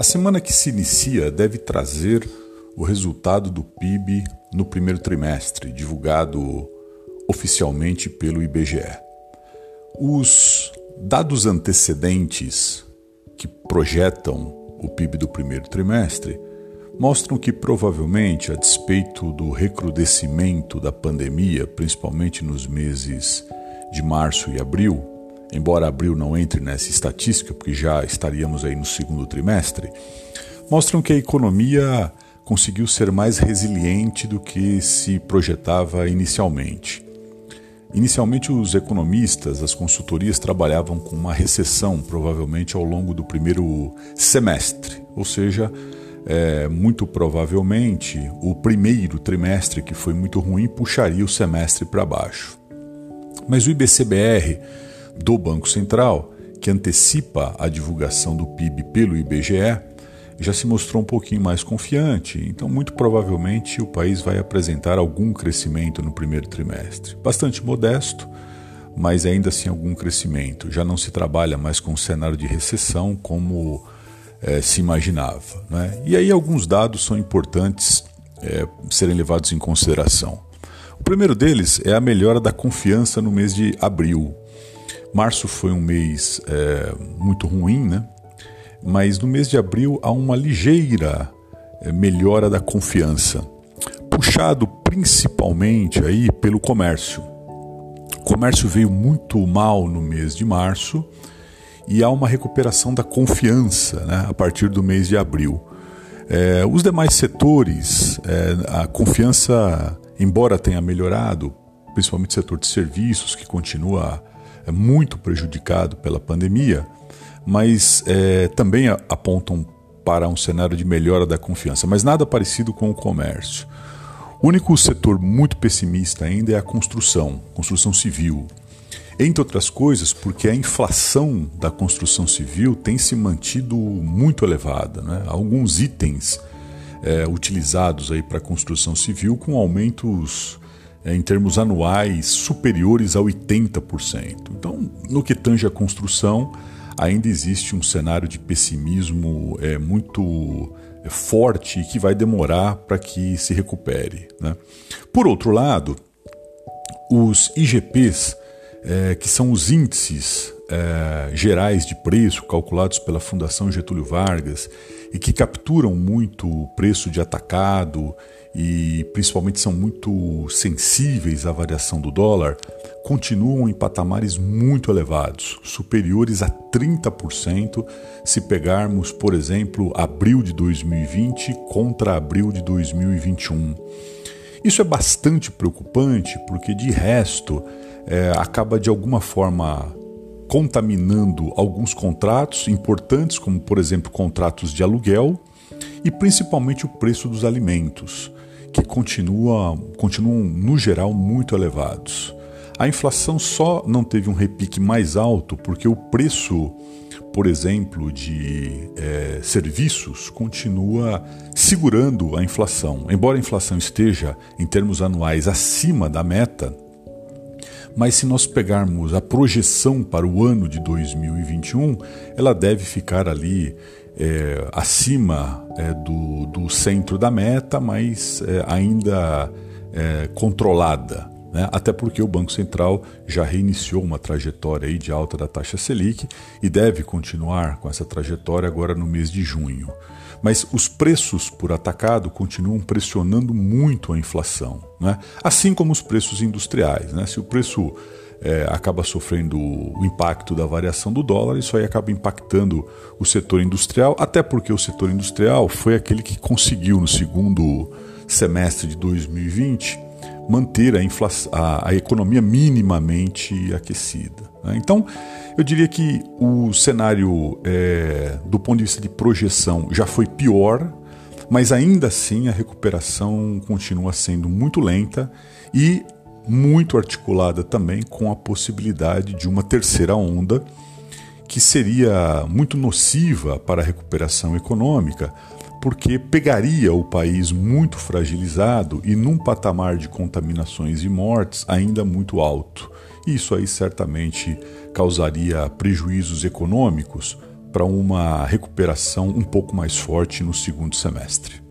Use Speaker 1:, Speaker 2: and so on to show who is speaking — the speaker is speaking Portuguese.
Speaker 1: A semana que se inicia deve trazer o resultado do PIB no primeiro trimestre, divulgado oficialmente pelo IBGE. Os dados antecedentes que projetam o PIB do primeiro trimestre mostram que provavelmente, a despeito do recrudescimento da pandemia, principalmente nos meses de março e abril, embora abril não entre nessa estatística, porque já estaríamos aí no segundo trimestre, mostram que a economia conseguiu ser mais resiliente do que se projetava inicialmente. Inicialmente, os economistas, as consultorias trabalhavam com uma recessão, provavelmente ao longo do primeiro semestre, ou seja, é, muito provavelmente o primeiro trimestre, que foi muito ruim, puxaria o semestre para baixo. Mas o IBCBR do Banco Central, que antecipa a divulgação do PIB pelo IBGE, já se mostrou um pouquinho mais confiante, então muito provavelmente o país vai apresentar algum crescimento no primeiro trimestre. Bastante modesto, mas ainda assim algum crescimento. Já não se trabalha mais com o cenário de recessão como é, se imaginava. Né? E aí alguns dados são importantes é, serem levados em consideração. O primeiro deles é a melhora da confiança no mês de abril. Março foi um mês é, muito ruim, né? mas no mês de abril há uma ligeira é, melhora da confiança, puxado principalmente aí pelo comércio. O comércio veio muito mal no mês de março e há uma recuperação da confiança né, a partir do mês de abril. É, os demais setores, é, a confiança, embora tenha melhorado, principalmente o setor de serviços, que continua muito prejudicado pela pandemia, mas é, também apontam para um cenário de melhora da confiança, mas nada parecido com o comércio. O único setor muito pessimista ainda é a construção, construção civil. Entre outras coisas, porque a inflação da construção civil tem se mantido muito elevada. Né? Alguns itens é, utilizados para construção civil com aumentos é, em termos anuais superiores a 80%. Então, no que tange a construção, ainda existe um cenário de pessimismo é, muito é, forte que vai demorar para que se recupere. Né? Por outro lado, os IGPs é, que são os índices é, gerais de preço calculados pela Fundação Getúlio Vargas e que capturam muito o preço de atacado e principalmente são muito sensíveis à variação do dólar, continuam em patamares muito elevados, superiores a 30% se pegarmos, por exemplo, abril de 2020 contra abril de 2021. Isso é bastante preocupante porque, de resto, é, acaba de alguma forma contaminando alguns contratos importantes, como por exemplo contratos de aluguel e principalmente o preço dos alimentos, que continua, continuam no geral muito elevados. A inflação só não teve um repique mais alto porque o preço, por exemplo, de é, serviços continua segurando a inflação. Embora a inflação esteja, em termos anuais, acima da meta, mas se nós pegarmos a projeção para o ano de 2021, ela deve ficar ali é, acima é, do, do, centro da meta, mas é, ainda é, controlada. Né? Até porque o Banco Central já reiniciou uma trajetória aí de alta da taxa Selic e deve continuar com essa trajetória agora no mês de junho. Mas os preços por atacado continuam pressionando muito a inflação, né? assim como os preços industriais. Né? Se o preço é, acaba sofrendo o impacto da variação do dólar, isso aí acaba impactando o setor industrial, até porque o setor industrial foi aquele que conseguiu no segundo semestre de 2020 manter a, a, a economia minimamente aquecida. Né? Então, eu diria que o cenário, é, do ponto de vista de projeção, já foi pior, mas ainda assim a recuperação continua sendo muito lenta e muito articulada também com a possibilidade de uma terceira onda que seria muito nociva para a recuperação econômica, porque pegaria o país muito fragilizado e num patamar de contaminações e mortes ainda muito alto. Isso aí certamente causaria prejuízos econômicos para uma recuperação um pouco mais forte no segundo semestre.